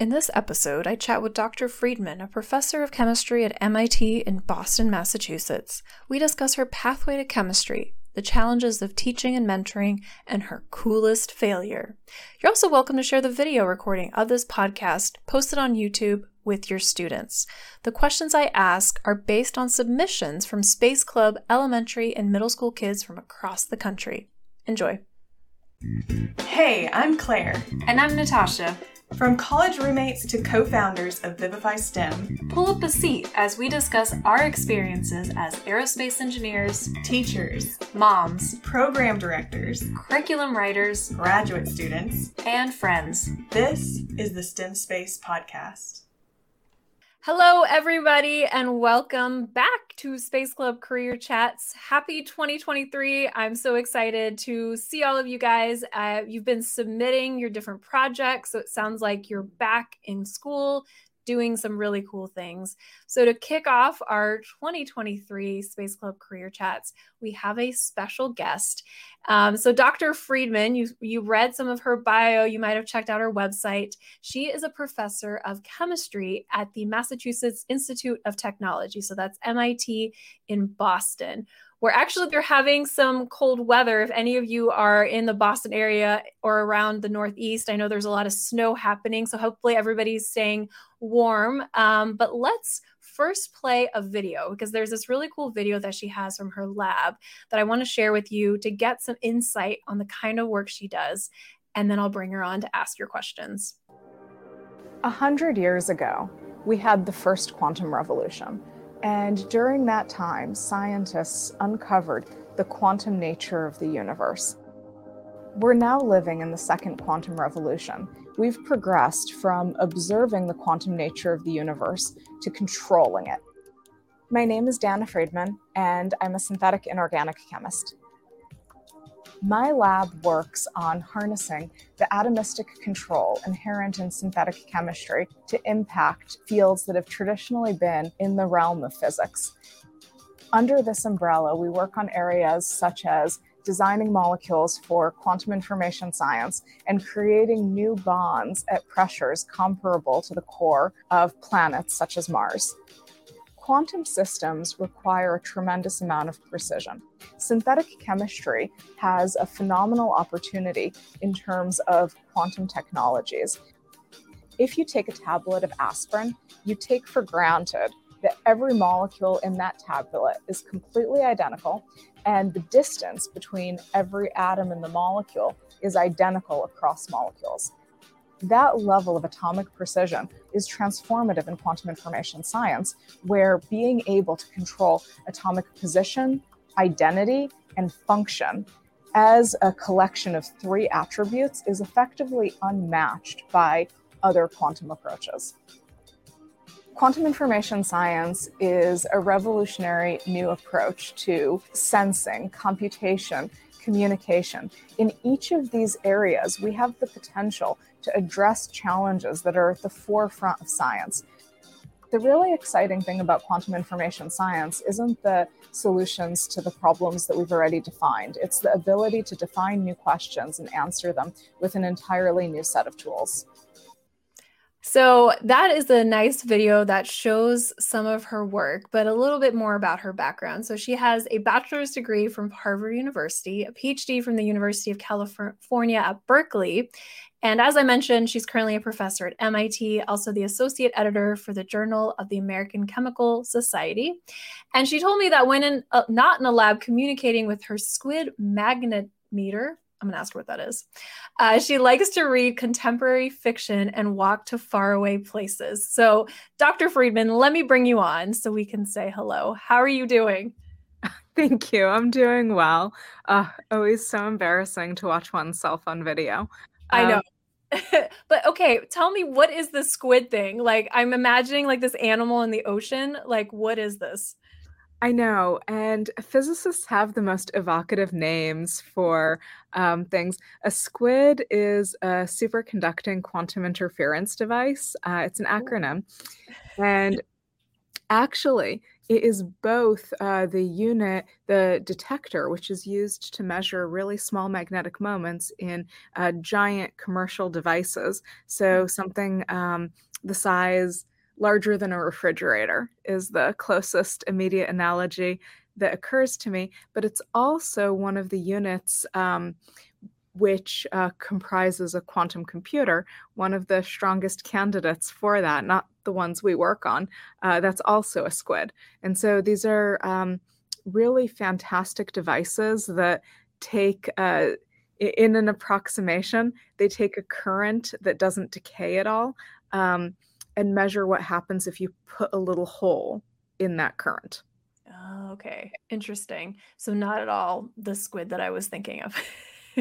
In this episode, I chat with Dr. Freedman, a professor of chemistry at MIT in Boston, Massachusetts. We discuss her pathway to chemistry, the challenges of teaching and mentoring, and her coolest failure. You're also welcome to share the video recording of this podcast posted on YouTube with your students. The questions I ask are based on submissions from Space Club elementary and middle school kids from across the country. Enjoy. Hey, I'm Claire. And I'm Natasha. From college roommates to co founders of Vivify STEM, pull up a seat as we discuss our experiences as aerospace engineers, teachers, moms, program directors, curriculum writers, graduate students, and friends. This is the STEM Space Podcast. Hello, everybody, and welcome back to Space Club Career Chats. Happy 2023. I'm so excited to see all of you guys. Uh, you've been submitting your different projects, so it sounds like you're back in school doing some really cool things. So, to kick off our 2023 Space Club Career Chats, we have a special guest. Um, so, Dr. Freedman, you, you read some of her bio, you might have checked out her website. She is a professor of chemistry at the Massachusetts Institute of Technology. So, that's MIT in Boston where actually they're having some cold weather. If any of you are in the Boston area or around the Northeast, I know there's a lot of snow happening. So hopefully everybody's staying warm. Um, but let's first play a video because there's this really cool video that she has from her lab that I want to share with you to get some insight on the kind of work she does. And then I'll bring her on to ask your questions. A hundred years ago, we had the first quantum revolution. And during that time, scientists uncovered the quantum nature of the universe. We're now living in the second quantum revolution. We've progressed from observing the quantum nature of the universe to controlling it. My name is Danna Freedman, and I'm a synthetic inorganic chemist. My lab works on harnessing the atomistic control inherent in synthetic chemistry to impact fields that have traditionally been in the realm of physics. Under this umbrella, we work on areas such as designing molecules for quantum information science and creating new bonds at pressures comparable to the core of planets such as Mars quantum systems require a tremendous amount of precision. Synthetic chemistry has a phenomenal opportunity in terms of quantum technologies. If you take a tablet of aspirin, you take for granted that every molecule in that tablet is completely identical and the distance between every atom in the molecule is identical across molecules that level of atomic precision is transformative in quantum information science, where being able to control atomic position, identity, and function as a collection of three attributes is effectively unmatched by other quantum approaches. Quantum information science is a revolutionary new approach to sensing, computation, communication. In each of these areas, we have the potential to address challenges that are at the forefront of science. The really exciting thing about quantum information science isn't the solutions to the problems that we've already defined, it's the ability to define new questions and answer them with an entirely new set of tools. So, that is a nice video that shows some of her work, but a little bit more about her background. So, she has a bachelor's degree from Harvard University, a PhD from the University of California at Berkeley, and as I mentioned, she's currently a professor at MIT, also the associate editor for the Journal of the American Chemical Society. And she told me that when in, uh, not in a lab communicating with her squid magnetometer, I'm going to ask her what that is. Uh, she likes to read contemporary fiction and walk to faraway places. So, Dr. Freedman, let me bring you on so we can say hello. How are you doing? Thank you. I'm doing well. Uh, always so embarrassing to watch oneself on video. I know. Um, but okay, tell me what is the squid thing? Like I'm imagining like this animal in the ocean. Like what is this? I know, and physicists have the most evocative names for um, things. A squid is a superconducting quantum interference device. Uh, it's an acronym, and actually, it is both uh, the unit, the detector, which is used to measure really small magnetic moments in uh, giant commercial devices. So something um, the size larger than a refrigerator is the closest immediate analogy that occurs to me. But it's also one of the units. Um, which uh, comprises a quantum computer, one of the strongest candidates for that, not the ones we work on, uh, that's also a squid. And so these are um, really fantastic devices that take, uh, in an approximation, they take a current that doesn't decay at all um, and measure what happens if you put a little hole in that current. Oh, okay. Interesting. So not at all the squid that I was thinking of.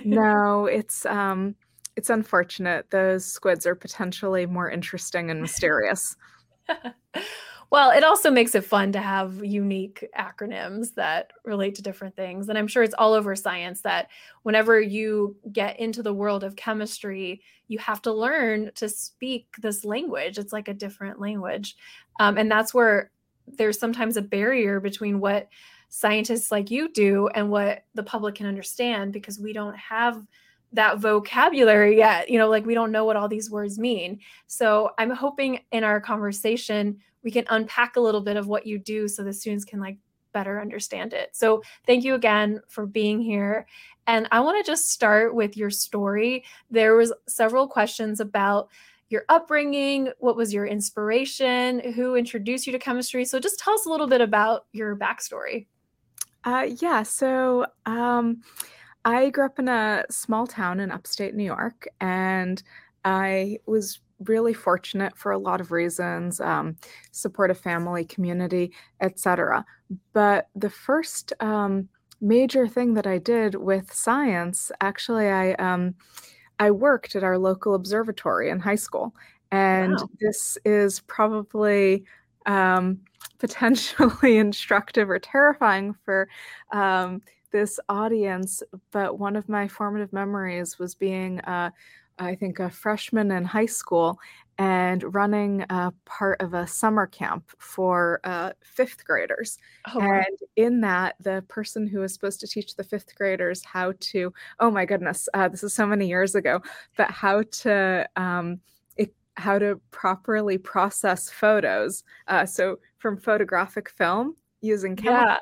no, it's um it's unfortunate. Those squids are potentially more interesting and mysterious. well, it also makes it fun to have unique acronyms that relate to different things. And I'm sure it's all over science that whenever you get into the world of chemistry, you have to learn to speak this language. It's like a different language. Um, and that's where there's sometimes a barrier between what scientists like you do and what the public can understand because we don't have that vocabulary yet. You know, like we don't know what all these words mean. So I'm hoping in our conversation, we can unpack a little bit of what you do so the students can like better understand it. So thank you again for being here. And I want to just start with your story. There was several questions about your upbringing, what was your inspiration, who introduced you to chemistry. So just tell us a little bit about your backstory. Uh, yeah, so um, I grew up in a small town in upstate New York, and I was really fortunate for a lot of reasons um, support a family community etc but the first um, major thing that i did with science actually i um, i worked at our local observatory in high school and wow. this is probably um, potentially instructive or terrifying for um, this audience. But one of my formative memories was being, uh, I think, a freshman in high school and running a part of a summer camp for uh, fifth graders. Oh, wow. And in that, the person who was supposed to teach the fifth graders how to, oh my goodness, uh, this is so many years ago, but how to, um, how to properly process photos. Uh, so from photographic film using chemical yeah.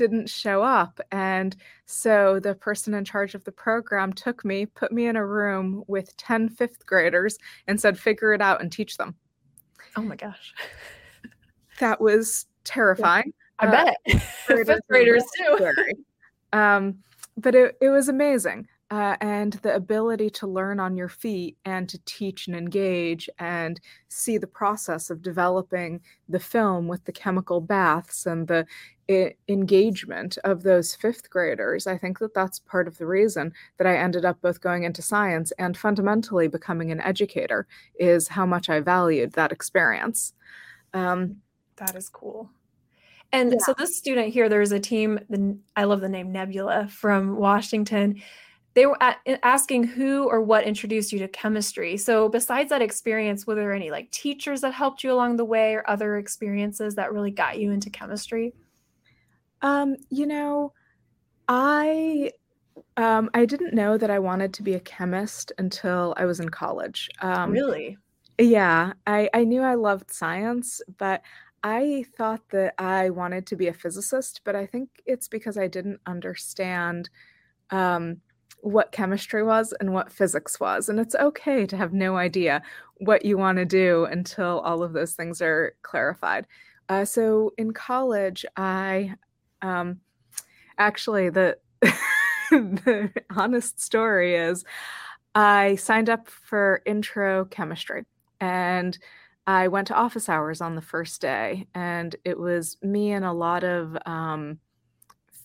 Didn't show up. And so the person in charge of the program took me, put me in a room with 10 fifth graders and said, figure it out and teach them. Oh my gosh. that was terrifying. I uh, bet. fifth graders too. Um, but it, it was amazing uh, and the ability to learn on your feet and to teach and engage and see the process of developing the film with the chemical baths and the I- engagement of those fifth graders i think that that's part of the reason that i ended up both going into science and fundamentally becoming an educator is how much i valued that experience. Um, that is cool. And yeah. so this student here there's a team the, i love the name nebula from washington they were at, asking who or what introduced you to chemistry. So, besides that experience, were there any like teachers that helped you along the way or other experiences that really got you into chemistry? Um, you know, I um, I didn't know that I wanted to be a chemist until I was in college. Um, really? Yeah, I, I knew I loved science, but I thought that I wanted to be a physicist, but I think it's because I didn't understand um, what chemistry was and what physics was. And it's okay to have no idea what you want to do until all of those things are clarified. Uh, so in college, I um, actually, the, the honest story is I signed up for intro chemistry and I went to office hours on the first day, and it was me and a lot of um,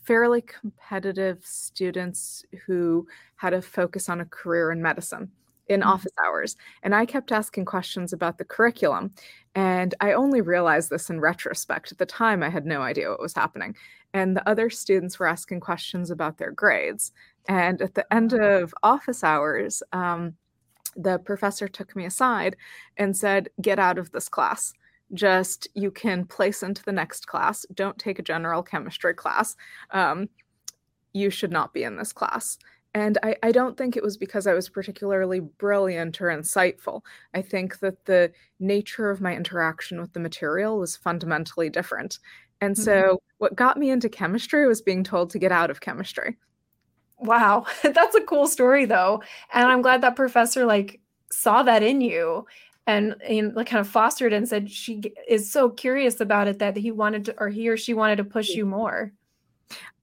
fairly competitive students who had a focus on a career in medicine in mm-hmm. office hours. And I kept asking questions about the curriculum. And I only realized this in retrospect. At the time, I had no idea what was happening. And the other students were asking questions about their grades. And at the end of office hours, um, the professor took me aside and said, Get out of this class just you can place into the next class. Don't take a general chemistry class. Um, you should not be in this class. And I, I, don't think it was because I was particularly brilliant or insightful. I think that the nature of my interaction with the material was fundamentally different. And mm-hmm. so, what got me into chemistry was being told to get out of chemistry. Wow, that's a cool story, though. And I'm glad that professor like saw that in you and, and like kind of fostered and said she is so curious about it that he wanted to, or he or she wanted to push you more.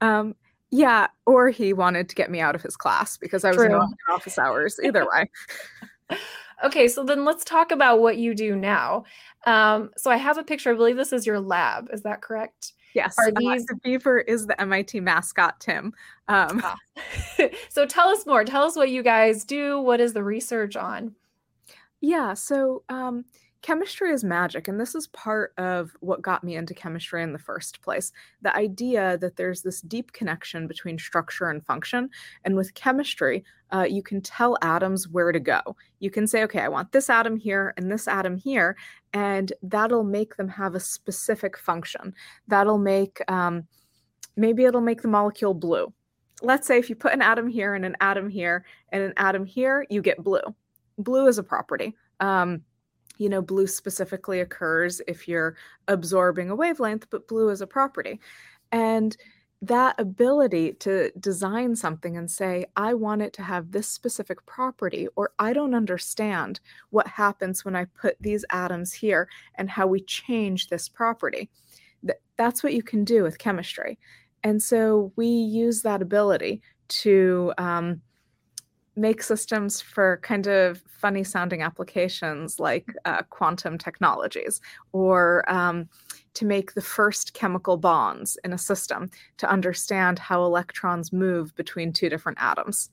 Um, yeah, or he wanted to get me out of his class because I was True. in office hours. Either way. okay, so then let's talk about what you do now. Um, so I have a picture. I believe this is your lab. Is that correct? Yes. Are these... Uh, the beaver is the MIT mascot, Tim. Um, ah. so tell us more. Tell us what you guys do. What is the research on? Yeah. So um, chemistry is magic and this is part of what got me into chemistry in the first place. The idea that there's this deep connection between structure and function and with chemistry uh, you can tell atoms where to go. You can say okay i want this atom here and this atom here and that'll make them have a specific function. That'll make um, maybe it'll make the molecule blue. Let's say if you put an atom here and an atom here and an atom here you get blue blue is a property um, you know, blue specifically occurs if you're absorbing a wavelength, but blue is a property. And that ability to design something and say, I want it to have this specific property, or I don't understand what happens when I put these atoms here and how we change this property. That's what you can do with chemistry. And so we use that ability to um, make systems for kind of funny sounding applications like uh, quantum technologies or um, to make the first chemical bonds in a system to understand how electrons move between two different atoms.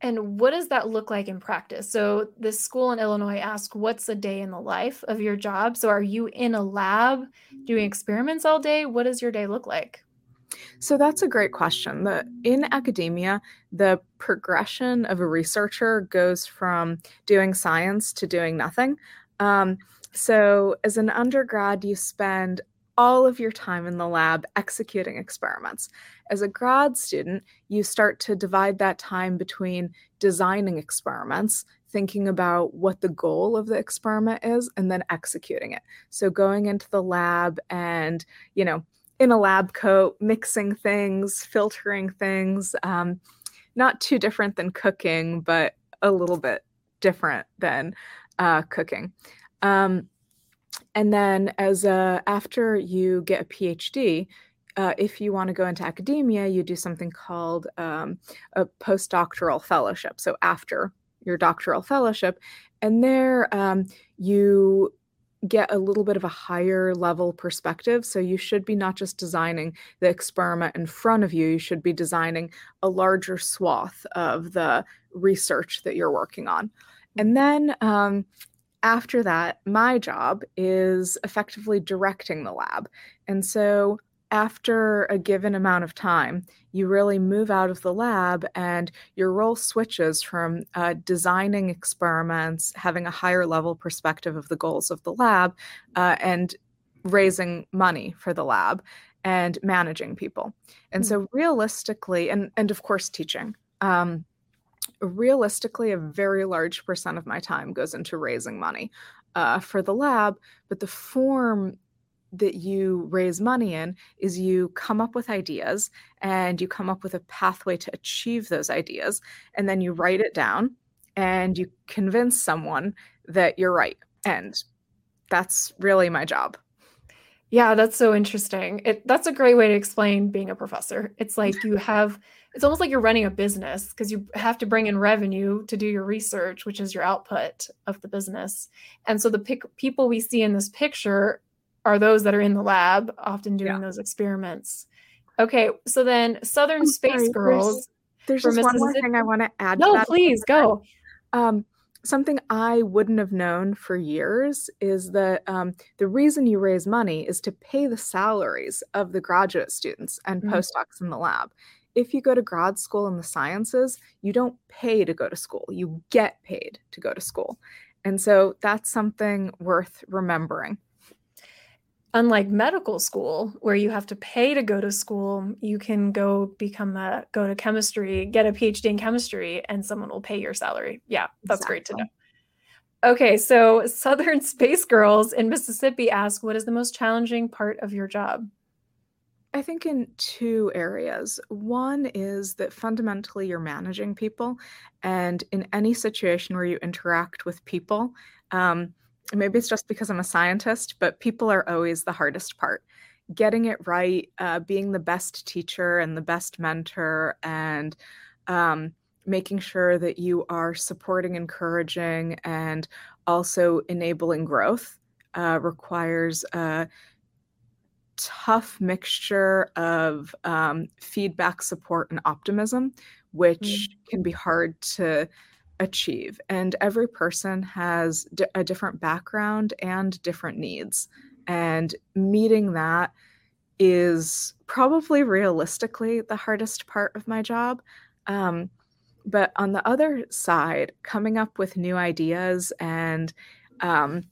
And what does that look like in practice? So, this school in Illinois asked, What's a day in the life of your job? So, are you in a lab doing experiments all day? What does your day look like? So that's a great question. The in academia, the progression of a researcher goes from doing science to doing nothing. Um, so as an undergrad, you spend all of your time in the lab executing experiments. As a grad student, you start to divide that time between designing experiments, thinking about what the goal of the experiment is, and then executing it. So going into the lab and, you know, in a lab coat, mixing things, filtering things. Um, not too different than cooking, but a little bit different than uh, cooking. Um, and then, as a, after you get a PhD, uh, if you want to go into academia, you do something called um, a postdoctoral fellowship. So after your doctoral fellowship, and there um, you get a little bit of a higher level perspective. So you should be not just designing the experiment in front of you, you should be designing a larger swath of the research that you're working on. And then um, after that, my job is effectively directing the lab. And so after a given amount of time, you really move out of the lab and your role switches from uh, designing experiments, having a higher level perspective of the goals of the lab, uh, and raising money for the lab and managing people. And mm-hmm. so, realistically, and, and of course, teaching. Um, realistically, a very large percent of my time goes into raising money uh, for the lab, but the form that you raise money in is you come up with ideas and you come up with a pathway to achieve those ideas and then you write it down and you convince someone that you're right and that's really my job. Yeah that's so interesting. It, that's a great way to explain being a professor. It's like you have it's almost like you're running a business because you have to bring in revenue to do your research which is your output of the business. And so the pic- people we see in this picture are those that are in the lab, often doing yeah. those experiments. Okay, so then Southern I'm Space sorry, Girls. There's, there's just one more thing I want to add. No, please go. Um, something I wouldn't have known for years is that um, the reason you raise money is to pay the salaries of the graduate students and mm-hmm. postdocs in the lab. if you go to grad school in the sciences, you don't pay to go to school, you get paid to go to school. And so that's something worth remembering. Unlike medical school, where you have to pay to go to school, you can go become a go to chemistry, get a PhD in chemistry, and someone will pay your salary. Yeah, that's exactly. great to know. Okay, so Southern Space Girls in Mississippi ask, what is the most challenging part of your job? I think in two areas. One is that fundamentally you're managing people, and in any situation where you interact with people, um, maybe it's just because I'm a scientist, but people are always the hardest part. Getting it right, uh, being the best teacher and the best mentor, and um, making sure that you are supporting, encouraging, and also enabling growth uh, requires a tough mixture of um, feedback, support, and optimism, which mm. can be hard to achieve. And every person has d- a different background and different needs. And meeting that is probably realistically the hardest part of my job. Um, but on the other side, coming up with new ideas and um,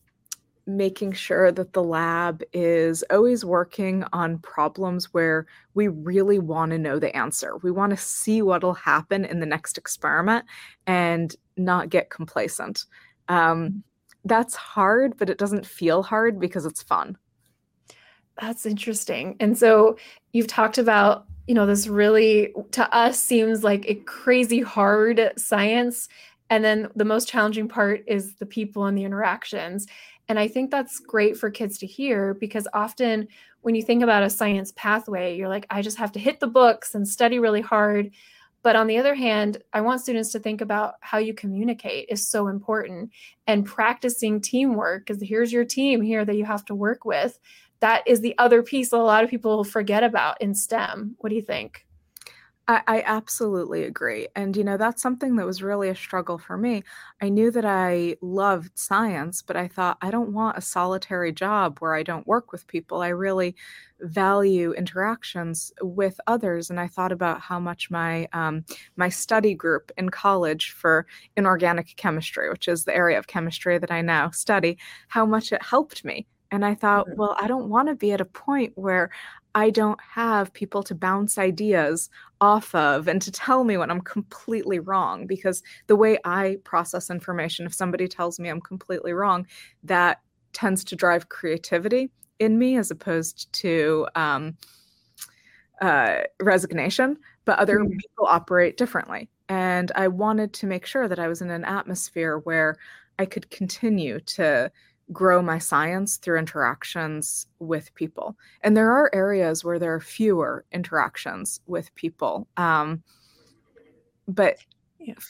making sure that the lab is always working on problems where we really want to know the answer. We want to see what'll happen in the next experiment and not get complacent. Um, that's hard, but it doesn't feel hard because it's fun. That's interesting. And so you've talked about you know, this really to us seems like a crazy hard science. And then the most challenging part is the people and the interactions. And I think that's great for kids to hear because often when you think about a science pathway, you're like, I just have to hit the books and study really hard. But on the other hand, I want students to think about how you communicate is so important and practicing teamwork because here's your team here that you have to work with that is the other piece that a lot of people forget about in STEM. What do you think? I, I, absolutely agree. And, you know, that's something that was really a struggle for me. I knew that I loved science, but I thought I don't want a solitary job where I don't work with people. I really value interactions with others. And I thought about how much my um, my study group in college for inorganic chemistry, which is the area of chemistry that I now study, how much it helped me and I thought, mm-hmm. well, I don't want to be at a point where I don't have people to bounce ideas off of and to tell me when I'm completely wrong. Because the way I process information, if somebody tells me I'm completely wrong, that tends to drive creativity in me as opposed to um, uh, resignation. But other mm-hmm. people operate differently. And I wanted to make sure that I was in an atmosphere where I could continue to grow my science through interactions with people. And there are areas where there are fewer interactions with people, um, but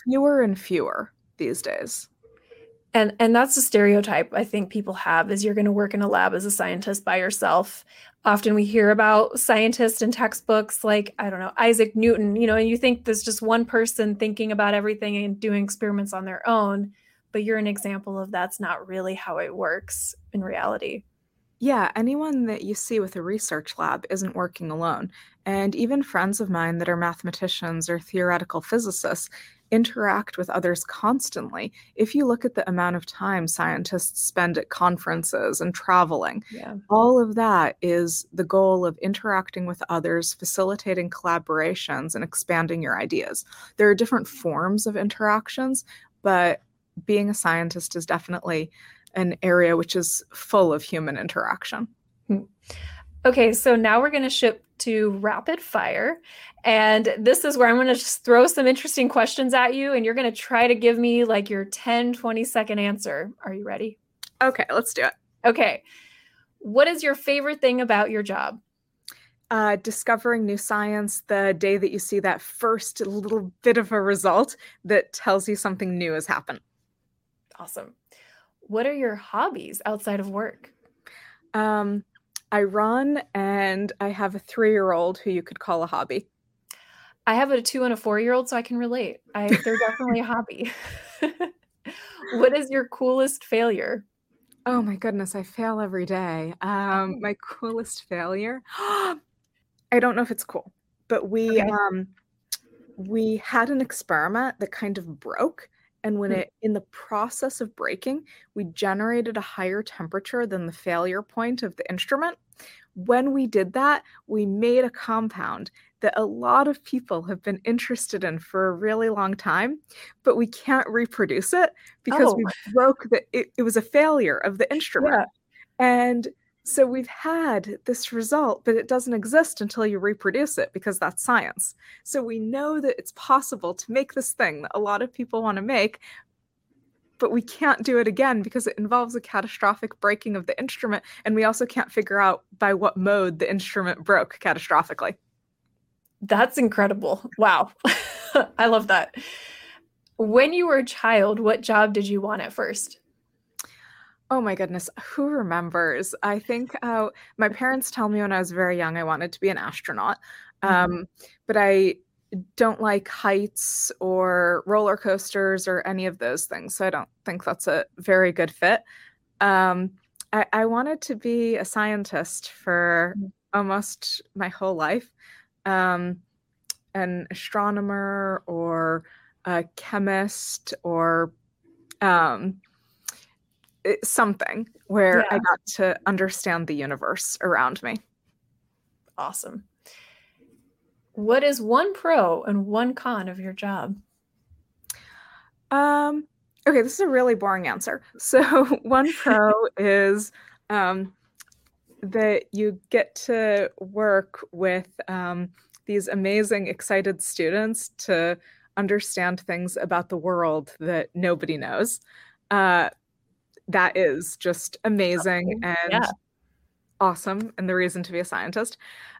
fewer and fewer these days. And and that's a stereotype I think people have is you're going to work in a lab as a scientist by yourself. Often we hear about scientists in textbooks like I don't know Isaac Newton, you know, and you think there's just one person thinking about everything and doing experiments on their own but you're an example of that's not really how it works in reality. Yeah, anyone that you see with a research lab isn't working alone. And even friends of mine that are mathematicians or theoretical physicists interact with others constantly. If you look at the amount of time scientists spend at conferences and traveling, yeah. all of that is the goal of interacting with others, facilitating collaborations, and expanding your ideas. There are different forms of interactions, but being a scientist is definitely an area which is full of human interaction. Hmm. Okay, so now we're going to shift to rapid fire. And this is where I'm going to just throw some interesting questions at you, and you're going to try to give me like your 10, 20 second answer. Are you ready? Okay, let's do it. Okay. What is your favorite thing about your job? Uh, discovering new science the day that you see that first little bit of a result that tells you something new has happened. Awesome. What are your hobbies outside of work? Um, I run and I have a three year old who you could call a hobby. I have a two and a four year old, so I can relate. I, they're definitely a hobby. what is your coolest failure? Oh my goodness, I fail every day. Um, oh. my coolest failure. I don't know if it's cool, but we Okay. um we had an experiment that kind of broke and when Hmm. it in the process of breaking we generated a higher temperature than the failure point of the instrument when we did that we made a compound that a lot of people have been interested in for a really long time but we can't reproduce it because we Oh. broke the it, it was a failure of the instrument Yeah. and so we've had this result, but it doesn't exist until you reproduce it because that's science. So we know that it's possible to make this thing that a lot of people want to make, but we can't do it again because it involves a catastrophic breaking of the instrument. And we also can't figure out by what mode the instrument broke catastrophically. That's incredible. Wow. I love that. When you were a child, what job did you want at first? Oh my goodness, who remembers? I think uh, my parents tell me when I was very young I wanted to be an astronaut, Mhm. um, but I don't like heights or roller coasters or any of those things, so I don't think that's a very good fit. Um, I, I wanted to be a scientist for Mm. almost my whole life, um, an astronomer or a chemist or um, something where I got to understand the universe around me. Awesome. What is one pro and one con of your job? Um, okay, this is a really boring answer. So one pro is um, that you get to work with um, these amazing, excited students to understand things about the world that nobody knows. Uh, that is just amazing and Yeah. awesome, and the reason to be a scientist.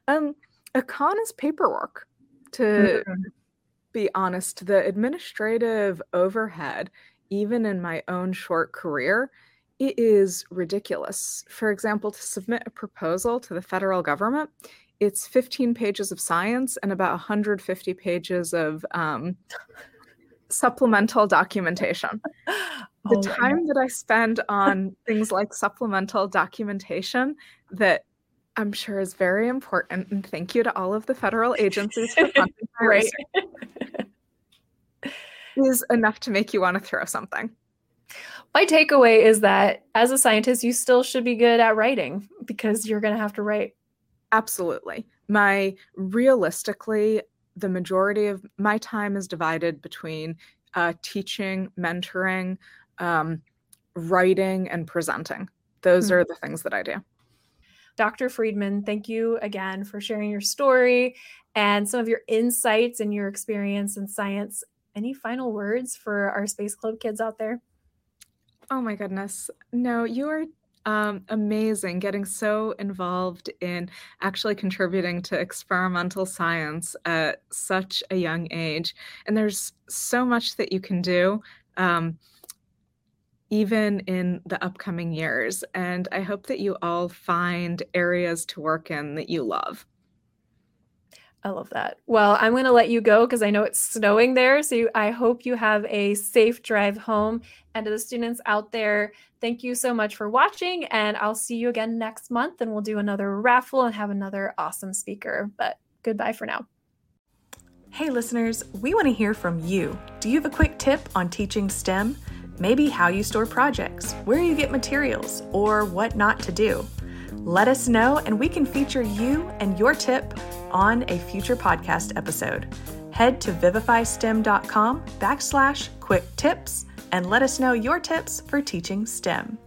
Um, a con is paperwork. To Mm. be honest, the administrative overhead, even in my own short career, it is ridiculous. For example, to submit a proposal to the federal government, it's 15 pages of science and about 150 pages of um, supplemental documentation. The Oh time that I spend on things like supplemental documentation that I'm sure is very important, and thank you to all of the federal agencies for funding my Right. research, is enough to make you want to throw something. My takeaway is that as a scientist, you still should be good at writing because you're going to have to write. Absolutely. My realistically, the majority of my time is divided between uh, teaching, mentoring, um, writing, and presenting. Those Hmm. are the things that I do. Dr. Freedman, thank you again for sharing your story and some of your insights and your experience in science. Any final words for our Space Club kids out there? Oh my goodness. No, you are um, amazing getting so involved in actually contributing to experimental science at such a young age. And there's so much that you can do. Um, even in the upcoming years. And I hope that you all find areas to work in that you love. I love that. Well, I'm going to let you go because I know it's snowing there. So you, I hope you have a safe drive home. And to the students out there, thank you so much for watching. And I'll see you again next month. And we'll do another raffle and have another awesome speaker. But goodbye for now. Hey, listeners, we want to hear from you. Do you have a quick tip on teaching STEM? Maybe how you store projects, where you get materials, or what not to do. Let us know, and we can feature you and your tip on a future podcast episode. Head to vivifystem.com backslash quick tips and let us know your tips for teaching STEM.